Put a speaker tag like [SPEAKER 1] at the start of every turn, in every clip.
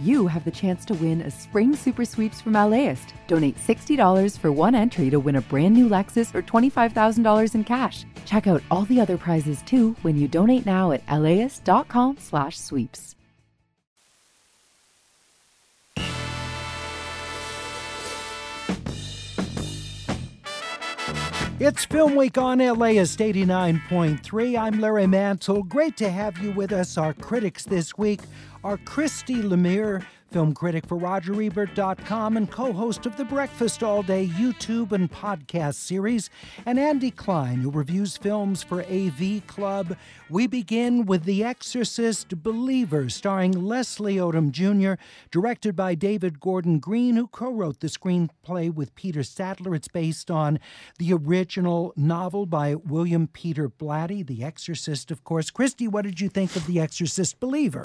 [SPEAKER 1] You have the chance to win a spring super sweeps from LAist. Donate $60 for one entry to win a brand new Lexus or $25,000 in cash. Check out all the other prizes too when you donate now at laist.com/sweeps.
[SPEAKER 2] It's Film Week on LAist 89.3. I'm Larry Mantle. Great to have you with us. Our critics this week are Christy Lemire, film critic for RogerEbert.com and co host of the Breakfast All Day YouTube and podcast series, and Andy Klein, who reviews films for AV Club. We begin with The Exorcist Believer, starring Leslie Odom Jr., directed by David Gordon Green, who co wrote the screenplay with Peter Sattler. It's based on the original novel by William Peter Blatty, The Exorcist, of course. Christy, what did you think of The Exorcist Believer?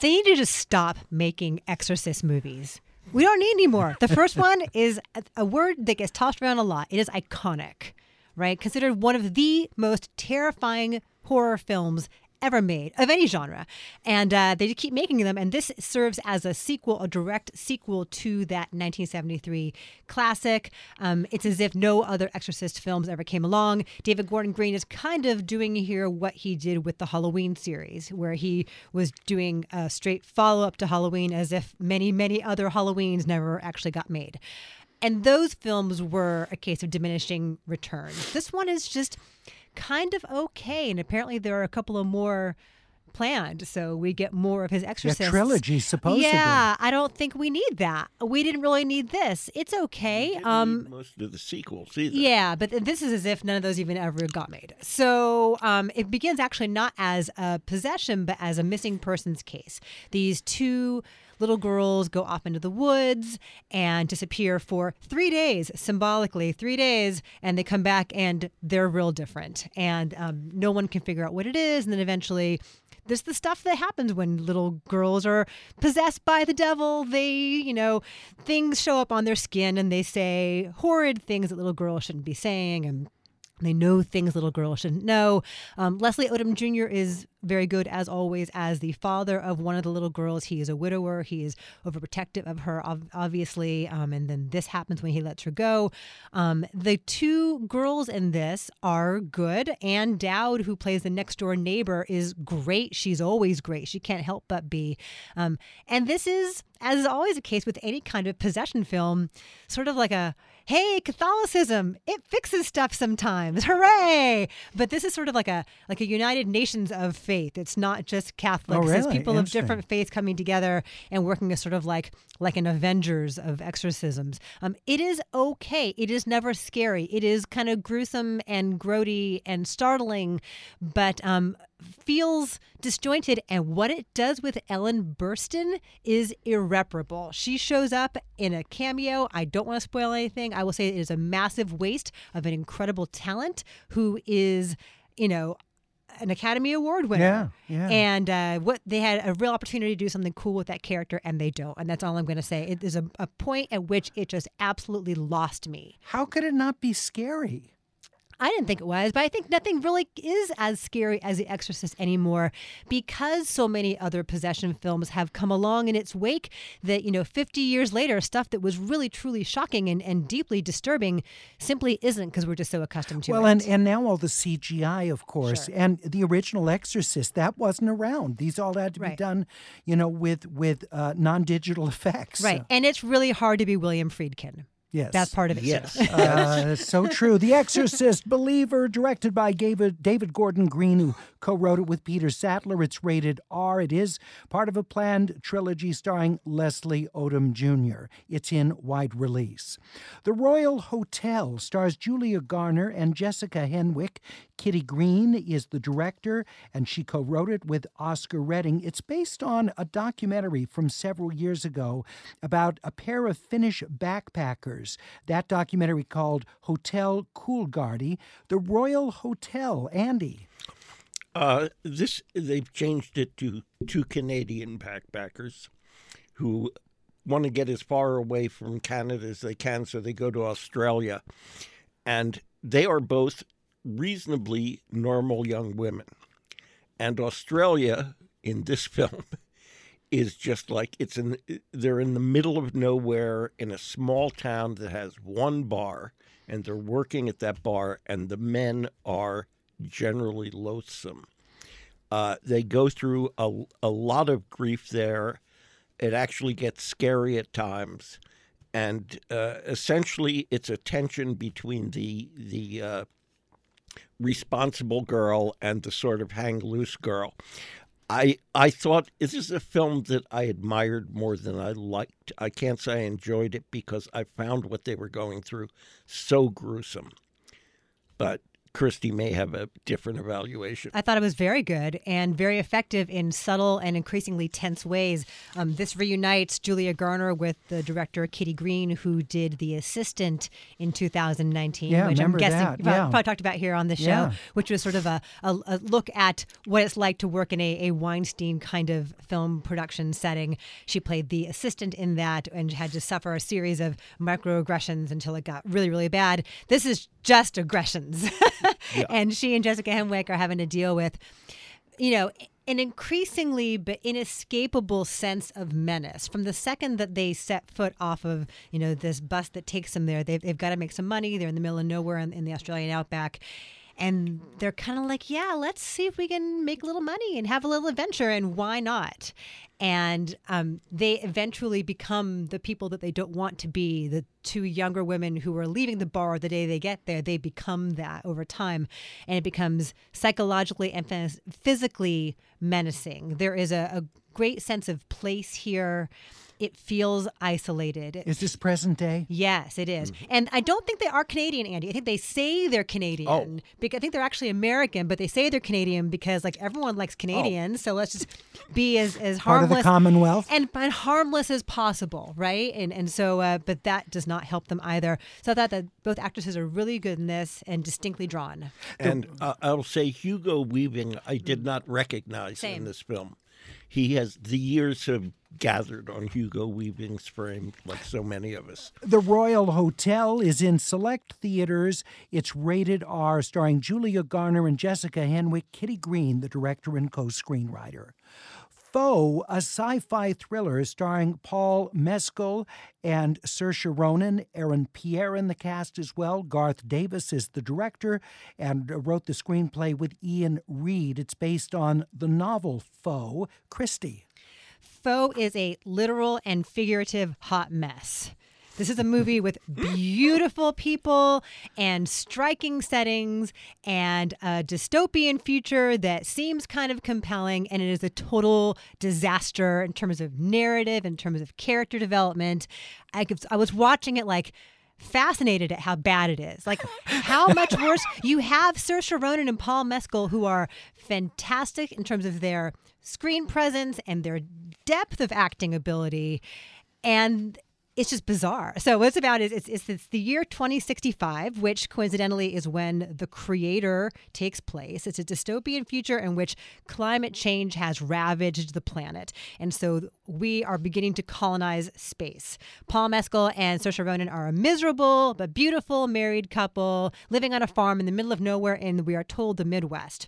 [SPEAKER 3] They need to stop making Exorcist movies. We don't need any more. The first one is a, a word that gets tossed around a lot. It is iconic, right? Considered one of the most terrifying horror films ever made of any genre. And uh, they keep making them. And this serves as a sequel, a direct sequel to that 1973 classic. Um, it's as if no other Exorcist films ever came along. David Gordon Green is kind of doing here what he did with the Halloween series, where he was doing a straight follow up to Halloween as if many, many other Halloweens never actually got made. And those films were a case of diminishing returns. This one is just kind of okay. And apparently there are a couple of more planned, so we get more of his exorcists.
[SPEAKER 2] Yeah, trilogy, supposedly.
[SPEAKER 3] Yeah, I don't think we need that. We didn't really need this. It's okay. Um,
[SPEAKER 4] most of the sequels either.
[SPEAKER 3] yeah, but this is as if none of those even ever got made. So um, it begins actually not as a possession, but as a missing persons case. These two little girls go off into the woods and disappear for three days, symbolically, three days, and they come back and they're real different. And um, no one can figure out what it is. And then eventually, this the stuff that happens when little girls are possessed by the devil. They, you know, things show up on their skin and they say horrid things that little girls shouldn't be saying. And they know things little girls shouldn't know. Um, Leslie Odom Jr. is very good, as always, as the father of one of the little girls. He is a widower. He is overprotective of her, obviously. Um, and then this happens when he lets her go. Um, the two girls in this are good. Ann Dowd, who plays the next door neighbor, is great. She's always great. She can't help but be. Um, and this is, as is always the case with any kind of possession film, sort of like a hey, Catholicism, it fixes stuff sometimes. Hooray! But this is sort of like a like a United Nations of faith. It's not just Catholics.
[SPEAKER 2] Oh, really?
[SPEAKER 3] It's people of different faiths coming together and working as sort of like like an Avengers of exorcisms. Um, it is okay. It is never scary. It is kind of gruesome and grody and startling, but um, feels disjointed. And what it does with Ellen Burstyn is irreparable. She shows up in a cameo. I don't want to spoil anything. I will say it is a massive waste of an incredible talent who is, you know, an Academy Award winner.
[SPEAKER 2] Yeah, yeah.
[SPEAKER 3] And uh, what they had a real opportunity to do something cool with that character, and they don't. And that's all I'm going to say. It is a, a point at which it just absolutely lost me.
[SPEAKER 2] How could it not be scary?
[SPEAKER 3] I didn't think it was, but I think nothing really is as scary as The Exorcist anymore because so many other possession films have come along in its wake that, you know, 50 years later, stuff that was really, truly shocking and, and deeply disturbing simply isn't because we're just so accustomed to
[SPEAKER 2] well,
[SPEAKER 3] it.
[SPEAKER 2] Well, and, and now all the CGI, of course,
[SPEAKER 3] Sure.
[SPEAKER 2] and the original Exorcist, that wasn't around. These all had to be done, you know, with, with uh, non digital effects.
[SPEAKER 3] Right. And it's really hard to be William Friedkin.
[SPEAKER 2] Yes.
[SPEAKER 3] That's part of it.
[SPEAKER 4] Yes.
[SPEAKER 2] uh, so true. The Exorcist Believer, directed by David, David Gordon Green, who co wrote it with Peter Sattler. It's rated R. It is part of a planned trilogy starring Leslie Odom Jr. It's in wide release. The Royal Hotel stars Julia Garner and Jessica Henwick. Kitty Green is the director, and she co wrote it with Oscar Redding. It's based on a documentary from several years ago about a pair of Finnish backpackers. That documentary called Hotel Coolgardie, the Royal Hotel. Andy.
[SPEAKER 4] Uh, this they've changed it to two Canadian backpackers who want to get as far away from Canada as they can, so they go to Australia, and they are both reasonably normal young women, and Australia in this film is just like it's in they're in the middle of nowhere in a small town that has one bar and they're working at that bar and the men are generally loathsome. Uh, they go through a, a lot of grief there. It actually gets scary at times. And uh, essentially, it's a tension between the the uh, responsible girl and the sort of hang loose girl. I I thought this is a film that I admired more than I liked. I can't say I enjoyed it because I found what they were going through so gruesome. But Christy may have a different evaluation.
[SPEAKER 3] I thought it was very good and very effective in subtle and increasingly tense ways. Um, this reunites Julia Garner with the director Kitty Green, who did The Assistant in 2019,
[SPEAKER 2] yeah,
[SPEAKER 3] which I'm guessing
[SPEAKER 2] that.
[SPEAKER 3] you
[SPEAKER 2] yeah.
[SPEAKER 3] probably talked about here on the show,
[SPEAKER 2] Yeah.
[SPEAKER 3] which was sort of a, a, a look at what it's like to work in a, a Weinstein kind of film production setting. She played the assistant in that and had to suffer a series of microaggressions until it got really, really bad. This is just aggressions. And she and Jessica Henwick are having to deal with, you know, an increasingly but inescapable sense of menace. From the second that they set foot off of you know this bus that takes them there they've, they've got to make some money. They're in the middle of nowhere in, in the australian outback and they're kind of like yeah let's see if we can make a little money and have a little adventure and why not? And um, they eventually become the people that they don't want to be. The two younger women who are leaving the bar the day they get there they become that over time and it becomes psychologically and physically menacing. There is a, a great sense of place here it feels isolated
[SPEAKER 2] Is this present day?
[SPEAKER 3] Yes, it is. And I don't think they are Canadian, Andy. I think they say they're Canadian.
[SPEAKER 4] Oh.
[SPEAKER 3] Because I think they're actually American, but they say they're Canadian because like everyone likes Canadians. So let's just be as, as harmless.
[SPEAKER 2] Part of
[SPEAKER 3] harmless
[SPEAKER 2] the Commonwealth?
[SPEAKER 3] and, and harmless as possible, right? And and so, uh, but that does not help them either. So I thought that both actresses are really good in this and distinctly drawn.
[SPEAKER 4] And uh, I'll say Hugo Weaving, I did not recognize
[SPEAKER 3] Same.
[SPEAKER 4] in this film. He has the years have gathered on Hugo Weaving's frame, like so many of us.
[SPEAKER 2] The Royal Hotel is in select theaters. It's rated R, starring Julia Garner and Jessica Henwick, Kitty Green, the director and co screenwriter. Foe, a sci fi thriller starring Paul Mescal and Saoirse Ronan, Aaron Pierre in the cast as well. Garth Davis is the director and wrote the screenplay with Iain Reid. It's based on the novel Foe. Christy.
[SPEAKER 3] Foe is a literal and figurative hot mess. This is a movie with beautiful people and striking settings and a dystopian future that seems kind of compelling. And it is a total disaster in terms of narrative, in terms of character development. I, could, I was watching it like, fascinated at how bad it is. Like how much worse you have Saoirse Ronan and Paul Mescal who are fantastic in terms of their screen presence and their depth of acting ability and it's just bizarre. So what it's about is it's, it's, it's the year 2065, which coincidentally is when the creator takes place. It's a dystopian future in which climate change has ravaged the planet. And so we are beginning to colonize space. Paul Mescal and Saoirse Ronan are a miserable but beautiful married couple living on a farm in the middle of nowhere in, we are told, the Midwest.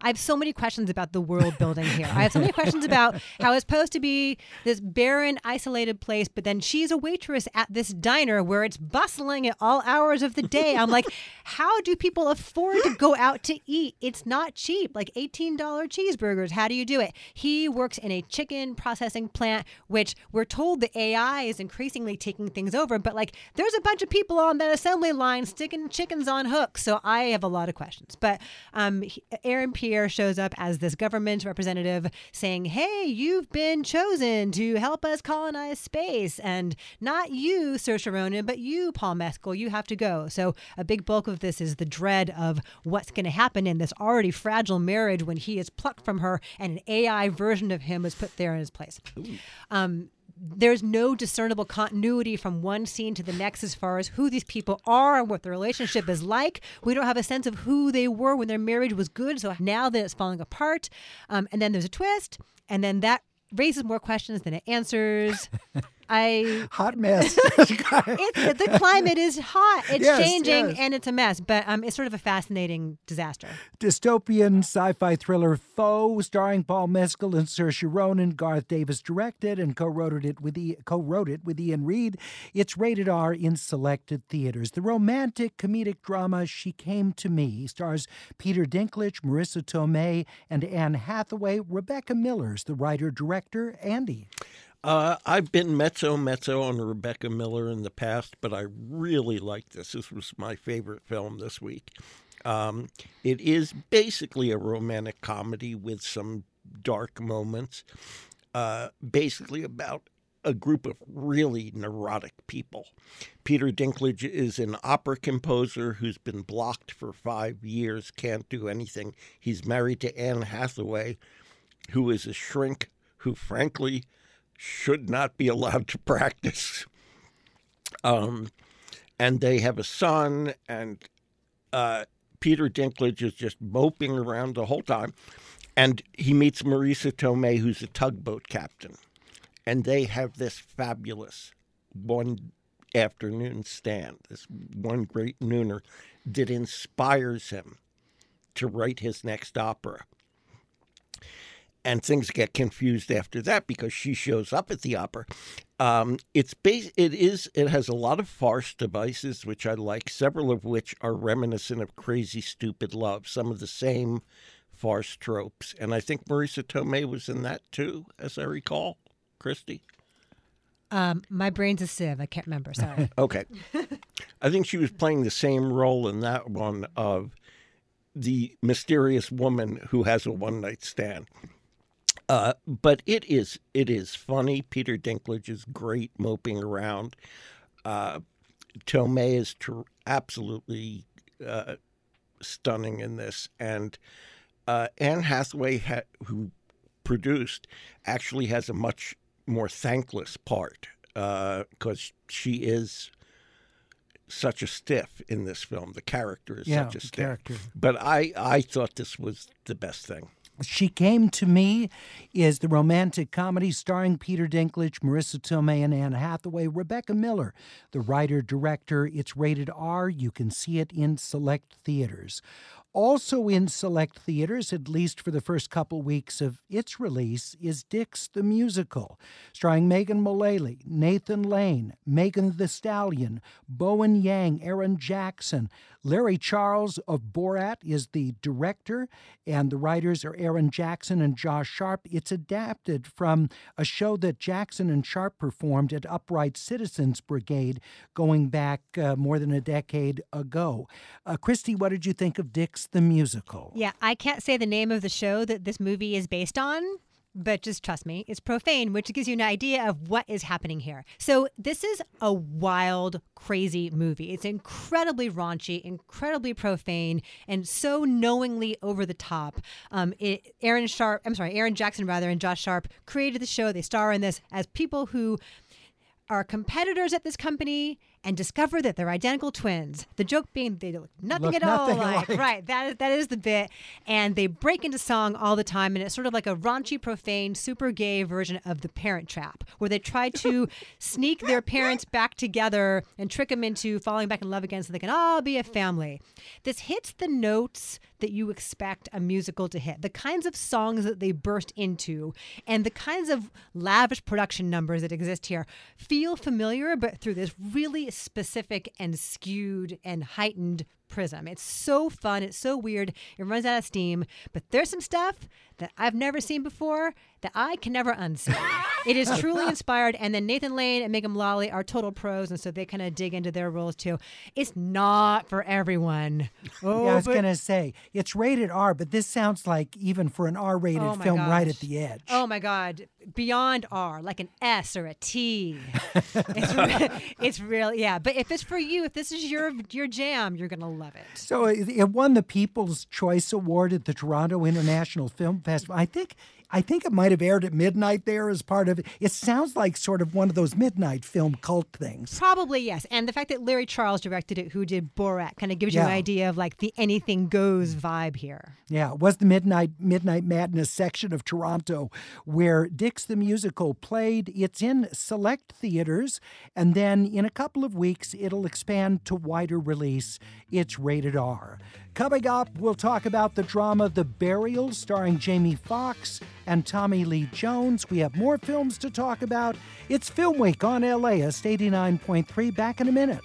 [SPEAKER 3] I have so many questions about the world building here. I have so many questions about how it's supposed to be this barren, isolated place, but then she's a waitress at this diner where it's bustling at all hours of the day. I'm like, how do people afford to go out to eat? It's not cheap, like $18 cheeseburgers. How do you do it? He works in a chicken processing plant, which we're told the AI is increasingly taking things over, but like there's a bunch of people on that assembly line sticking chickens on hooks. So I have a lot of questions. But um, Aaron Pierre shows up as this government representative saying, Hey, you've been chosen to help us colonize space. And not you, Saoirse Ronan, but you, Paul Mescal. You have to go. So a big bulk of this is the dread of what's going to happen in this already fragile marriage when he is plucked from her and an AI version of him is put there in his place. Um, there's no discernible continuity from one scene to the next as far as who these people are and what the relationship is like. We don't have a sense of who they were when their marriage was good. So now that it's falling apart, um, and then there's a twist, and then that raises more questions than it answers. I
[SPEAKER 2] hot mess.
[SPEAKER 3] it, the climate is hot. It's
[SPEAKER 2] Yes,
[SPEAKER 3] changing
[SPEAKER 2] yes.
[SPEAKER 3] and it's a mess. But um, it's sort of a fascinating disaster.
[SPEAKER 2] Dystopian sci-fi thriller Foe, starring Paul Mescal and Saoirse Ronan. Garth Davis directed and co-wrote it with e- co-wrote it with Iain Reid. It's rated R in selected theaters. The romantic comedic drama She Came to Me stars Peter Dinklage, Marisa Tomei, and Anne Hathaway. Rebecca Miller's the writer director. Andy.
[SPEAKER 4] Uh, I've been mezzo mezzo on Rebecca Miller in the past, but I really like this. This was my favorite film this week. Um, it is basically a romantic comedy with some dark moments, uh, basically about a group of really neurotic people. Peter Dinklage is an opera composer who's been blocked for five years, can't do anything. He's married to Anne Hathaway, who is a shrink who, frankly, should not be allowed to practice. Um, and they have a son, and uh, Peter Dinklage is just moping around the whole time. And he meets Marisa Tomei, who's a tugboat captain. And they have this fabulous one afternoon stand, this one great nooner that inspires him to write his next opera and things get confused after that because she shows up at the opera. Um, it's bas- it is it has a lot of farce devices which I like, several of which are reminiscent of Crazy Stupid Love, some of the same farce tropes, and I think Marisa Tomei was in that too, as I recall. Christy,
[SPEAKER 3] Um, my brain's a sieve. I can't remember. Sorry.
[SPEAKER 4] okay, I think she was playing the same role in that one of the mysterious woman who has a one night stand. Uh, but it is it is funny. Peter Dinklage is great moping around. Uh, Tomei is tr- absolutely uh, stunning in this, and uh, Anne Hathaway, ha- who produced, actually has a much more thankless part because she is such a stiff in this film. The character is
[SPEAKER 2] Yeah,
[SPEAKER 4] such a stiff.
[SPEAKER 2] character.
[SPEAKER 4] But I I thought this was the best thing.
[SPEAKER 2] She Came to Me is the romantic comedy starring Peter Dinklage, Marisa Tomei, and Anne Hathaway. Rebecca Miller, the writer director. It's rated R. You can see it in select theaters. Also in select theaters, at least for the first couple weeks of its release, is Dicks the Musical, starring Megan Mullally, Nathan Lane, Megan Thee Stallion, Bowen Yang, Aaron Jackson. Larry Charles of Borat is the director, and the writers are Aaron Jackson and Josh Sharp. It's adapted from a show that Jackson and Sharp performed at Upright Citizens Brigade going back uh, more than a decade ago. Uh, Christy, what did you think of Dicks the Musical?
[SPEAKER 3] Yeah, I can't say the name of the show that this movie is based on, but just trust me, it's profane, which gives you an idea of what is happening here. So, this is a wild, crazy movie. It's incredibly raunchy, incredibly profane, and so knowingly over the top. Um, it, Aaron Sharp, I'm sorry, Aaron Jackson rather, and Josh Sharp created the show. They star in this as people who are competitors at this company and discover that they're identical twins. The joke being they look nothing
[SPEAKER 2] Look
[SPEAKER 3] at all
[SPEAKER 2] nothing
[SPEAKER 3] alike.
[SPEAKER 2] alike.
[SPEAKER 3] Right. That is, that is the bit. And they break into song all the time. And it's sort of like a raunchy, profane, super gay version of the parent trap, where they try to sneak their parents back together and trick them into falling back in love again so they can all be a family. This hits the notes that you expect a musical to hit, the kinds of songs that they burst into, and the kinds of lavish production numbers that exist here feel familiar, but through this really specific and skewed and heightened prism. It's so fun. It's so weird. It runs out of steam, but there's some stuff that I've never seen before that I can never unsee. It is truly inspired. And then Nathan Lane and Megan Mullally are total pros, and so they kind of dig into their roles too. It's not for everyone. Oh,
[SPEAKER 2] yeah, I was oh,
[SPEAKER 3] but-
[SPEAKER 2] going to say it's rated R, but this sounds like even for an R-rated
[SPEAKER 3] Oh
[SPEAKER 2] film, right at the edge.
[SPEAKER 3] Oh my God, beyond R, like an S or a T. it's, re- it's really yeah. But if it's for you, if this is your your jam, you're gonna love it.
[SPEAKER 2] So it, it won the People's Choice Award at the Toronto International Film Festival. I think I think it might have aired at midnight there as part of it. It sounds like sort of one of those midnight film cult things.
[SPEAKER 3] Probably yes, and the fact that Larry Charles directed it, who did Borat, kind of gives you an idea of like the anything goes vibe here.
[SPEAKER 2] Yeah, it was the Midnight Midnight Madness section of Toronto where Dicks the Musical played. It's in select theaters, and then in a couple of weeks it'll expand to wider release. It's rated R. Coming up, we'll talk about the drama The Burial, starring Jamie Foxx and Tommy Lee Jones. We have more films to talk about. It's Film Week on LAist 89.3. Back in a minute.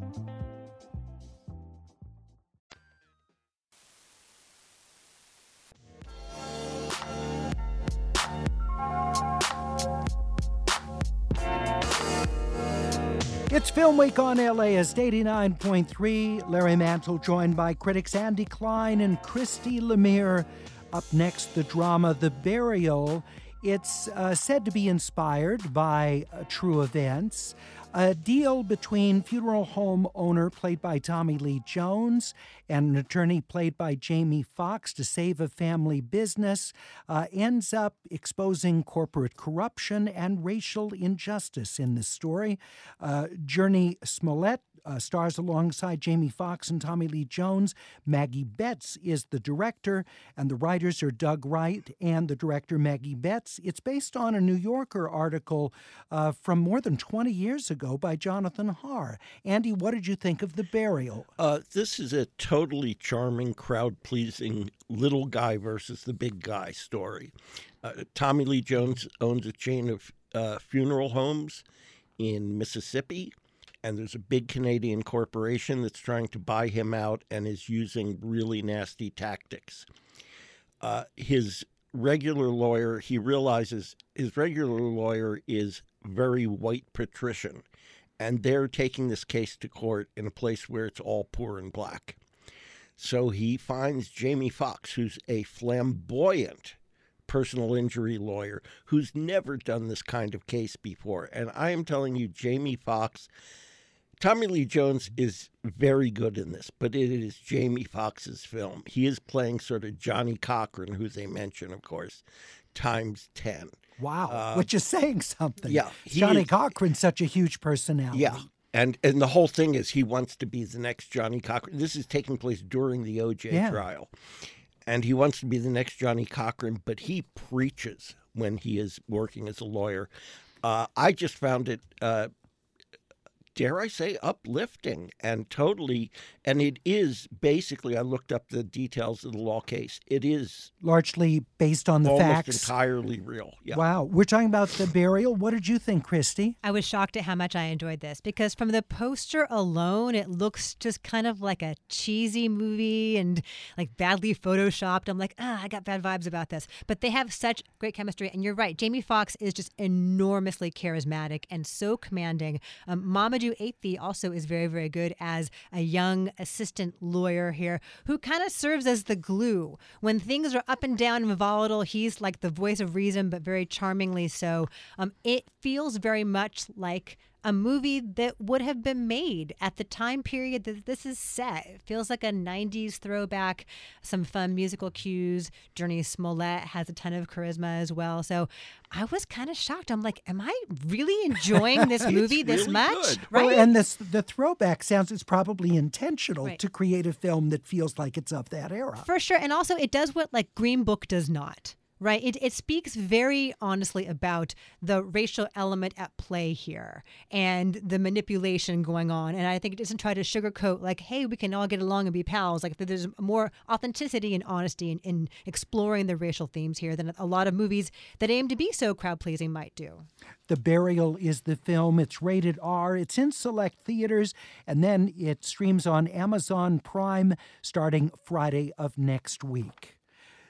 [SPEAKER 2] It's Film Week on LAist 89.3. Larry Mantle joined by critics Andy Klein and Christy Lemire. Up next, the drama The Burial. It's uh, said to be inspired by uh, true events. A deal between funeral home owner, played by Tommy Lee Jones, and an attorney, played by Jamie Foxx, to save a family business, uh, ends up exposing corporate corruption and racial injustice in this story. Uh, Jurnee Smollett uh, stars alongside Jamie Foxx and Tommy Lee Jones. Maggie Betts is the director, and the writers are Doug Wright and the director Maggie Betts. It's based on a New Yorker article uh, from more than 20 years ago by Jonathan Harr. Andy, what did you think of The Burial?
[SPEAKER 4] Uh, this is a totally charming, crowd pleasing little guy versus the big guy story. Uh, Tommy Lee Jones owns a chain of uh, funeral homes in Mississippi, and there's a big Canadian corporation that's trying to buy him out and is using really nasty tactics. Uh, his regular lawyer, he realizes his regular lawyer is very white patrician, and they're taking this case to court in a place where it's all poor and black. So he finds Jamie Foxx, who's a flamboyant personal injury lawyer who's never done this kind of case before. And I am telling you, Jamie Foxx, Tommy Lee Jones is very good in this, but it is Jamie Foxx's film. He is playing sort of Johnnie Cochran, who they mention, of course, times 10.
[SPEAKER 2] Wow, which is saying something.
[SPEAKER 4] yeah,
[SPEAKER 2] Johnny
[SPEAKER 4] is-
[SPEAKER 2] Cochran's such a huge personality.
[SPEAKER 4] Yeah. And and the whole thing is he wants to be the next Johnnie Cochran. This is taking place during the OJ
[SPEAKER 2] Yeah.
[SPEAKER 4] trial. And he wants to be the next Johnnie Cochran, but he preaches when he is working as a lawyer. Uh, I just found it, uh, dare I say, uplifting and totally. And it is basically, I looked up the details of the law case. It is
[SPEAKER 2] Largely based on the
[SPEAKER 4] almost
[SPEAKER 2] facts.
[SPEAKER 4] entirely real. Yeah.
[SPEAKER 2] Wow. We're talking about The Burial. What did you think, Christy?
[SPEAKER 3] I was shocked at how much I enjoyed this because from the poster alone, it looks just kind of like a cheesy movie and like badly photoshopped. I'm like, ah, I got bad vibes about this. But they have such great chemistry. And you're right, Jamie Foxx is just enormously charismatic and so commanding. Um, Mamoudou Andrew Athie also is very, very good as a young assistant lawyer here who kind of serves as the glue. When things are up and down and volatile, he's like the voice of reason, but very charmingly so. Um, it feels very much like a movie that would have been made at the time period that this is set. It feels like a 90s throwback, some fun musical cues. Jurnee Smollett has a ton of charisma as well. So I was kind of shocked. I'm like, am I really enjoying this movie this
[SPEAKER 4] really
[SPEAKER 3] much?
[SPEAKER 4] good.
[SPEAKER 3] Right?
[SPEAKER 2] Well, and this the throwback sounds is probably intentional
[SPEAKER 3] Right.
[SPEAKER 2] to create a film that feels like it's of that era.
[SPEAKER 3] For sure. And also, it does what like Green Book does not. Right. It, it speaks very honestly about the racial element at play here and the manipulation going on. And I think it doesn't try to sugarcoat, like, hey, we can all get along and be pals. Like, there's more authenticity and honesty in, in exploring the racial themes here than a lot of movies that aim to be so crowd pleasing might do.
[SPEAKER 2] The Burial is the film. It's rated R. It's in select theaters, and then it streams on Amazon Prime starting Friday of next week.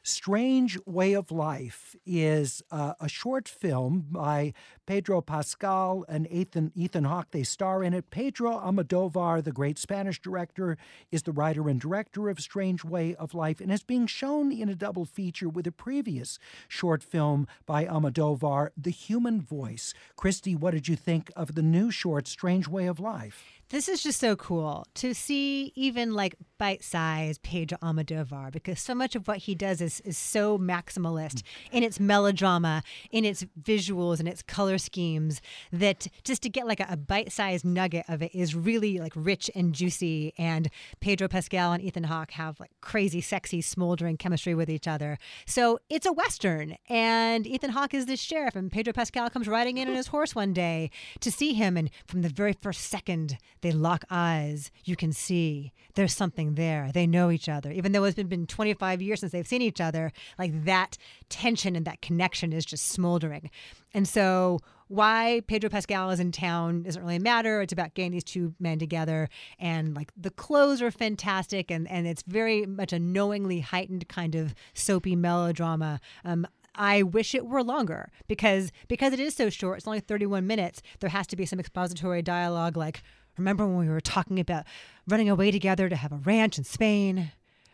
[SPEAKER 2] Strange Way of Life is uh, a short film by Pedro Pascal and Ethan, Ethan Hawke. They star in it. Pedro Almodovar, the great Spanish director, is the writer and director of Strange Way of Life and is being shown in a double feature with a previous short film by Almodovar, The Human Voice. Christy, what did you think of the new short, Strange Way of Life?
[SPEAKER 3] This is just so cool to see even like bite-sized Pedro Almodovar because so much of what he does is, is so maximalist mm. in its melodrama, in its visuals and its color schemes that just to get like a, a bite-sized nugget of it is really like rich and juicy and Pedro Pascal and Ethan Hawke have like crazy sexy smoldering chemistry with each other. So it's a western and Ethan Hawke is the sheriff and Pedro Pascal comes riding in on his horse one day to see him and from the very first second they lock eyes. You can see there's something there. They know each other. Even though it's been, been 25 years since they've seen each other, like that tension and that connection is just smoldering. And so why Pedro Pascal is in town doesn't really matter. It's about getting these two men together and like the clothes are fantastic and, and it's very much a knowingly heightened kind of soapy melodrama. Um, I wish it were longer because because it is so short. It's only 31 minutes. There has to be some expository dialogue like remember when we were talking about running away together to have a ranch in Spain?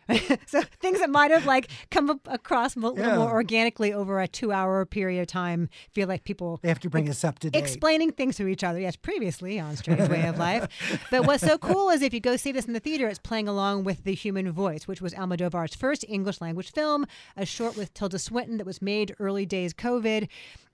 [SPEAKER 3] so things that might have like come up across a little
[SPEAKER 2] Yeah.
[SPEAKER 3] more organically over a two-hour period of time feel like people
[SPEAKER 2] They have to bring us up to date.
[SPEAKER 3] explaining things to each other. Yes, previously on Strange Way of Life. But what's so cool is if you go see this in the theater, it's playing along with The Human Voice, which was Almodovar's first English language film, a short with Tilda Swinton that was made early days COVID.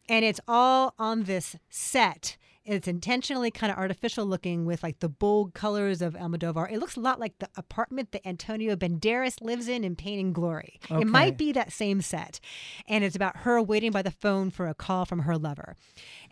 [SPEAKER 3] And it's all on this set. It's intentionally kind of artificial looking with like the bold colors of Almodovar. It looks a lot like the apartment that Antonio Banderas lives in in Pain and Glory. It might be that same set. And it's about her waiting by the phone for a call from her lover.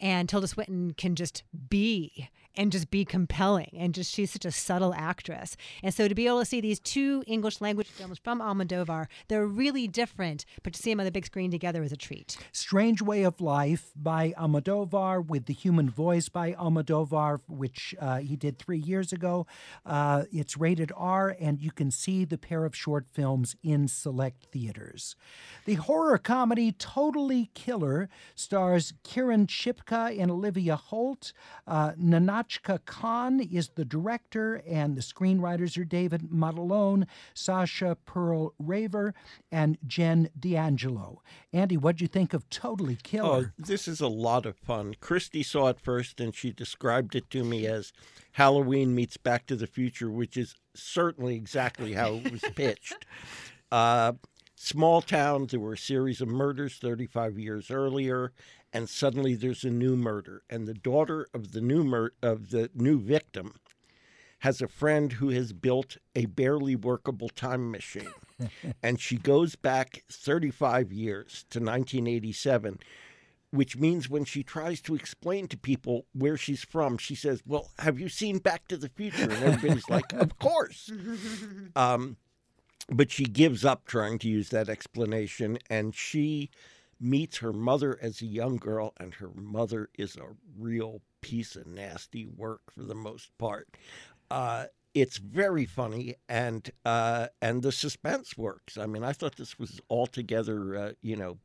[SPEAKER 3] And Tilda Swinton can just be and just be compelling and just she's such a subtle actress. And so to be able to see these two English language films from Almodovar, they're really different, but to see them on the big screen together is a treat.
[SPEAKER 2] Strange Way of Life by Almodovar with The Human Voice by Almodovar, which uh, he did three years ago. Uh, it's rated R, and you can see the pair of short films in select theaters. The horror comedy Totally Killer stars Kiernan Shipka and Olivia Holt. Uh, Nahnatchka Khan is the director, and the screenwriters are David Matalon, Sasha Perl Raver, and Jen D'Angelo. Andy, what'd you think of Totally Killer?
[SPEAKER 4] Oh, this is a lot of fun. Christy saw it first, and she described it to me as Halloween meets Back to the Future, which is certainly exactly how it was pitched. Uh, small town, there were a series of murders 35 years earlier, and suddenly there's a new murder, and the daughter of the new mur- of the new victim has a friend who has built a barely workable time machine. and she goes back 35 years to 1987, which means when she tries to explain to people where she's from, she says, Well, have you seen Back to the Future? And everybody's like, Of course. Um, but she gives up trying to use that explanation and she meets her mother as a young girl, and her mother is a real piece of nasty work for the most part. Uh, it's very funny and uh, and the suspense works. I mean, I thought this was altogether, uh, you know,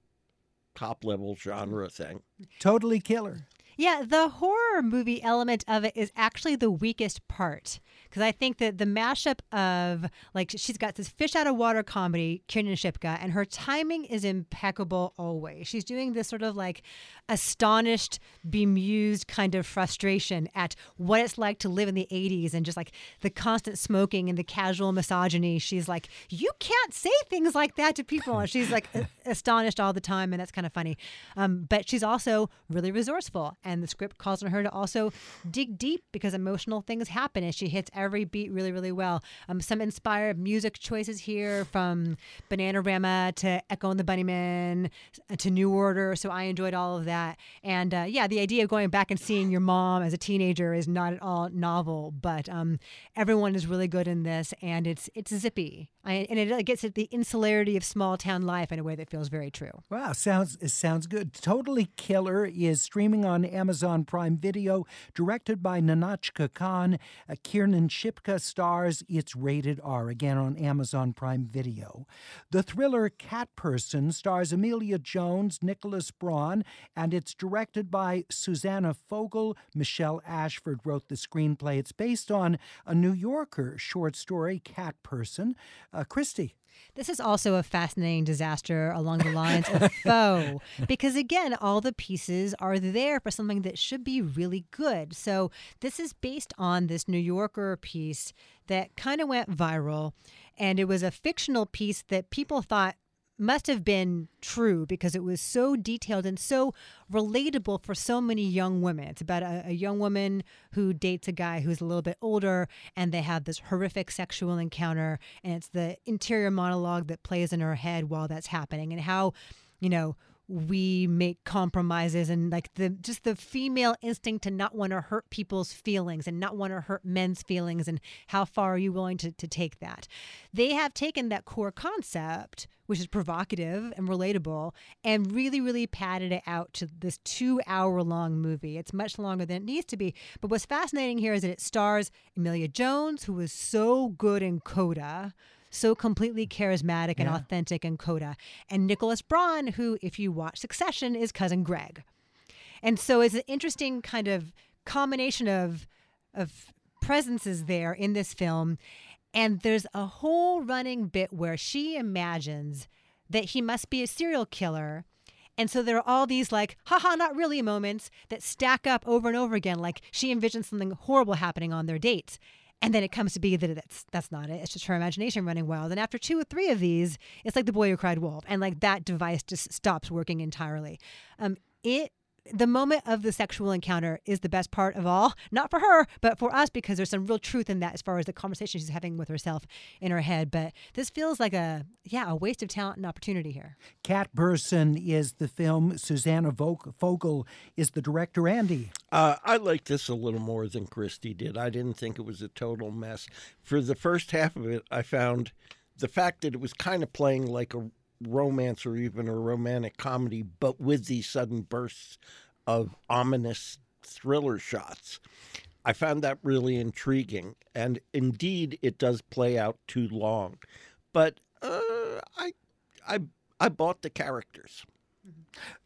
[SPEAKER 4] top level genre thing.
[SPEAKER 2] Totally Killer.
[SPEAKER 3] Yeah, the horror movie element of it is actually the weakest part because I think that the mashup of like she's got this fish out of water comedy, Kiernan Shipka, and her timing is impeccable always. She's doing this sort of like astonished, bemused kind of frustration at what it's like to live in the 80s and just like the constant smoking and the casual misogyny. She's like, you can't say things like that to people. And she's like astonished all the time, and that's kind of funny. Um, but she's also really resourceful, and the script calls on her to also dig deep because emotional things happen, and she hits every beat really, really well. Um, some inspired music choices here from Bananarama to Echo and the Bunnymen to New Order. So I enjoyed all of that. And uh, yeah, the idea of going back and seeing your mom as a teenager is not at all novel, but um, everyone is really good in this, and it's it's zippy. I, and it gets at the insularity of small town life in a way that feels very true.
[SPEAKER 2] Wow, sounds it sounds good. Totally Killer is streaming on Amazon Prime Video, directed by Nahnatchka Khan. Uh, Kiernan Shipka stars. It's rated R again on Amazon Prime Video. The thriller Cat Person stars Emilia Jones, Nicholas Braun, and it's directed by Susanna Fogel. Michelle Ashford wrote the screenplay. It's based on a New Yorker short story, Cat Person. Uh, Christy.
[SPEAKER 3] This is also a fascinating disaster along the lines of Foe, because again, all the pieces are there for something that should be really good. So, this is based on this New Yorker piece that kind of went viral, and it was a fictional piece that people thought must have been true because it was so detailed and so relatable for so many young women. It's about a, a, young woman who dates a guy who's a little bit older and they have this horrific sexual encounter. And it's the interior monologue that plays in her head while that's happening and how, you know, we make compromises and like the just the female instinct to not want to hurt people's feelings and not want to hurt men's feelings and how far are you willing to, to take that? They have taken that core concept which is provocative and relatable and really really padded it out to this two hour long movie. It's much longer than it needs to be but what's fascinating here is that it stars emilia jones who was so good in coda so completely charismatic and yeah. authentic in Coda. And Nicholas Braun, who, if you watch Succession, is cousin Greg. And so it's an interesting kind of combination of of presences there in this film. And there's a whole running bit where she imagines that he must be a serial killer. And so there are all these like, haha, not really moments that stack up over and over again. Like she envisions something horrible happening on their dates. And then it comes to be that that's that's not it. It's just her imagination running wild. And after two or three of these, it's like the boy who cried wolf, and like that device just stops working entirely. Um, it the moment of the sexual encounter is the best part of all, not for her, but for us because there's some real truth in that as far as the conversation she's having with herself in her head. But this feels like a yeah, a waste of talent and opportunity here.
[SPEAKER 2] Cat Person is the film. Susanna Fogel is the director. Andy,
[SPEAKER 4] uh, I like this a little more than Christy did. I didn't think it was a total mess. For the first half of it, I found the fact that it was kind of playing like a romance or even a romantic comedy, but with these sudden bursts of ominous thriller shots. I found that really intriguing, and indeed, it does play out too long. But uh, I, I, I bought the characters.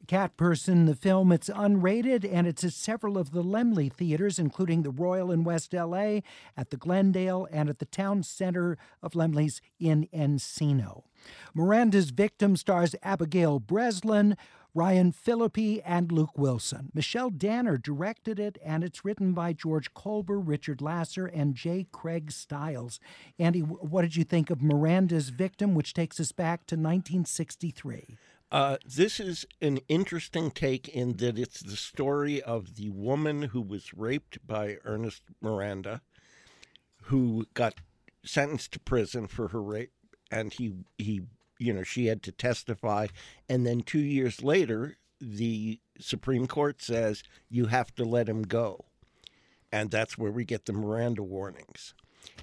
[SPEAKER 2] Cat Person, the film, it's unrated and it's at several of the Laemmle theaters, including the Royal in West LA, at the Glendale, and at the Town Center of Laemmle's in Encino. Miranda's Victim stars Abigail Breslin, Ryan Phillippe, and Luke Wilson. Michelle Danner directed it, and it's written by George Kolber, Richard Lasser, and J. Craig Stiles. Andy, what did you think of Miranda's Victim, which takes us back to 1963?
[SPEAKER 4] Uh, this is an interesting take in that it's the story of the woman who was raped by Ernest Miranda, who got sentenced to prison for her rape, and he he you know she had to testify, and then two years later, the Supreme Court says you have to let him go, and that's where we get the Miranda warnings.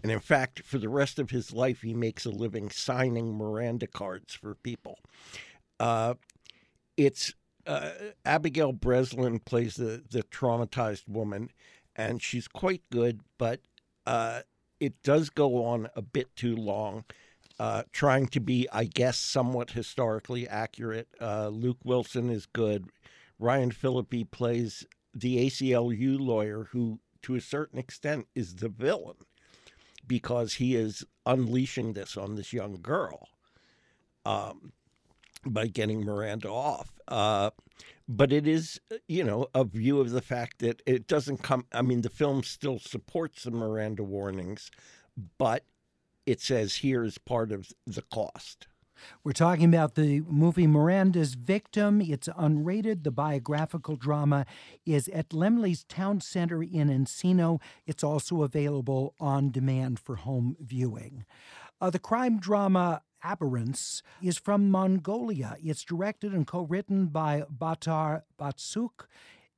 [SPEAKER 4] And in fact, for the rest of his life, he makes a living signing Miranda cards for people. Uh, it's uh, Abigail Breslin plays the the traumatized woman, and she's quite good, but uh, it does go on a bit too long. Uh, trying to be, I guess, somewhat historically accurate. Uh, Luke Wilson is good. Ryan Phillippe plays the ACLU lawyer who, to a certain extent, is the villain because he is unleashing this on this young girl um, by getting Miranda off. Uh, but it is, you know, a view of the fact that it doesn't come. I mean, the film still supports the Miranda warnings, but it says here is part of the cost.
[SPEAKER 2] We're talking about the movie Miranda's Victim. It's unrated. The biographical drama is at Laemmle's Town Center in Encino. It's also available on demand for home viewing. Uh, the crime drama Aberrance is from Mongolia. It's directed and co written by Batar Batsuk.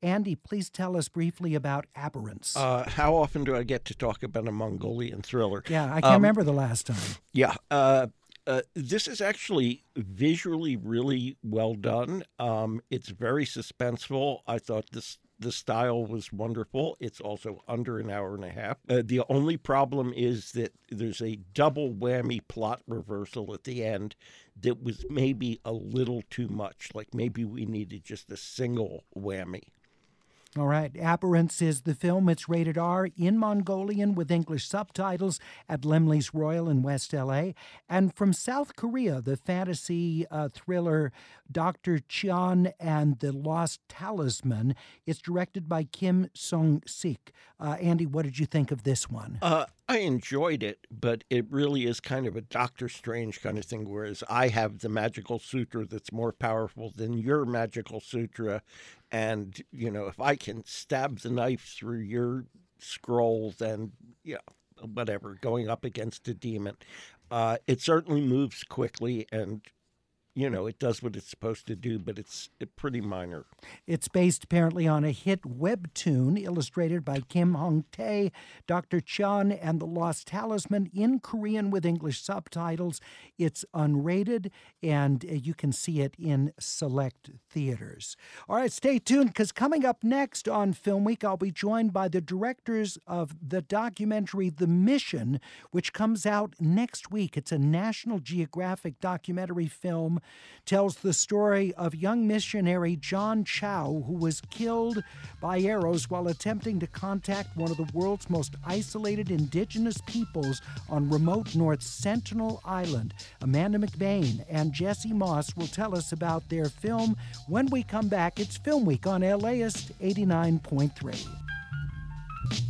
[SPEAKER 2] Andy, please tell us briefly about Aberrance.
[SPEAKER 4] Uh, how often do I get to talk about a Mongolian thriller?
[SPEAKER 2] Yeah, I can't um, remember the last time.
[SPEAKER 4] Yeah. Uh, uh, this is actually visually really well done. Um, it's very suspenseful. I thought this the style was wonderful. It's also under an hour and a half. Uh, the only problem is that there's a double whammy plot reversal at the end that was maybe a little too much. Like maybe we needed just a single whammy.
[SPEAKER 2] All right. Aberrance is the film. It's rated R in Mongolian with English subtitles at Laemmle's Royal in West LA. And from South Korea, the fantasy uh, thriller Dr. Cheon and the Lost Talisman. It's directed by Kim Sung Sik. Uh, Andy, what did you think of this one?
[SPEAKER 4] Uh, I enjoyed it, but it really is kind of a Doctor Strange kind of thing, whereas I have the magical sutra that's more powerful than your magical sutra, and, you know, if I can stab the knife through your scroll, then, yeah, whatever, going up against a demon. Uh, it certainly moves quickly and you know, it does what it's supposed to do, but it's pretty minor.
[SPEAKER 2] It's based apparently on a hit webtoon illustrated by Kim Hong Tae, Dr. Cheon, and the Lost Talisman in Korean with English subtitles. It's unrated, and uh, you can see it in select theaters. All right, stay tuned because coming up next on Film Week, I'll be joined by the directors of the documentary The Mission, which comes out next week. It's a National Geographic documentary film tells the story of young missionary John Chau, who was killed by arrows while attempting to contact one of the world's most isolated indigenous peoples on remote North Sentinel Island. Amanda McBaine and Jesse Moss will tell us about their film when we come back. It's Film Week on LAist 89.3.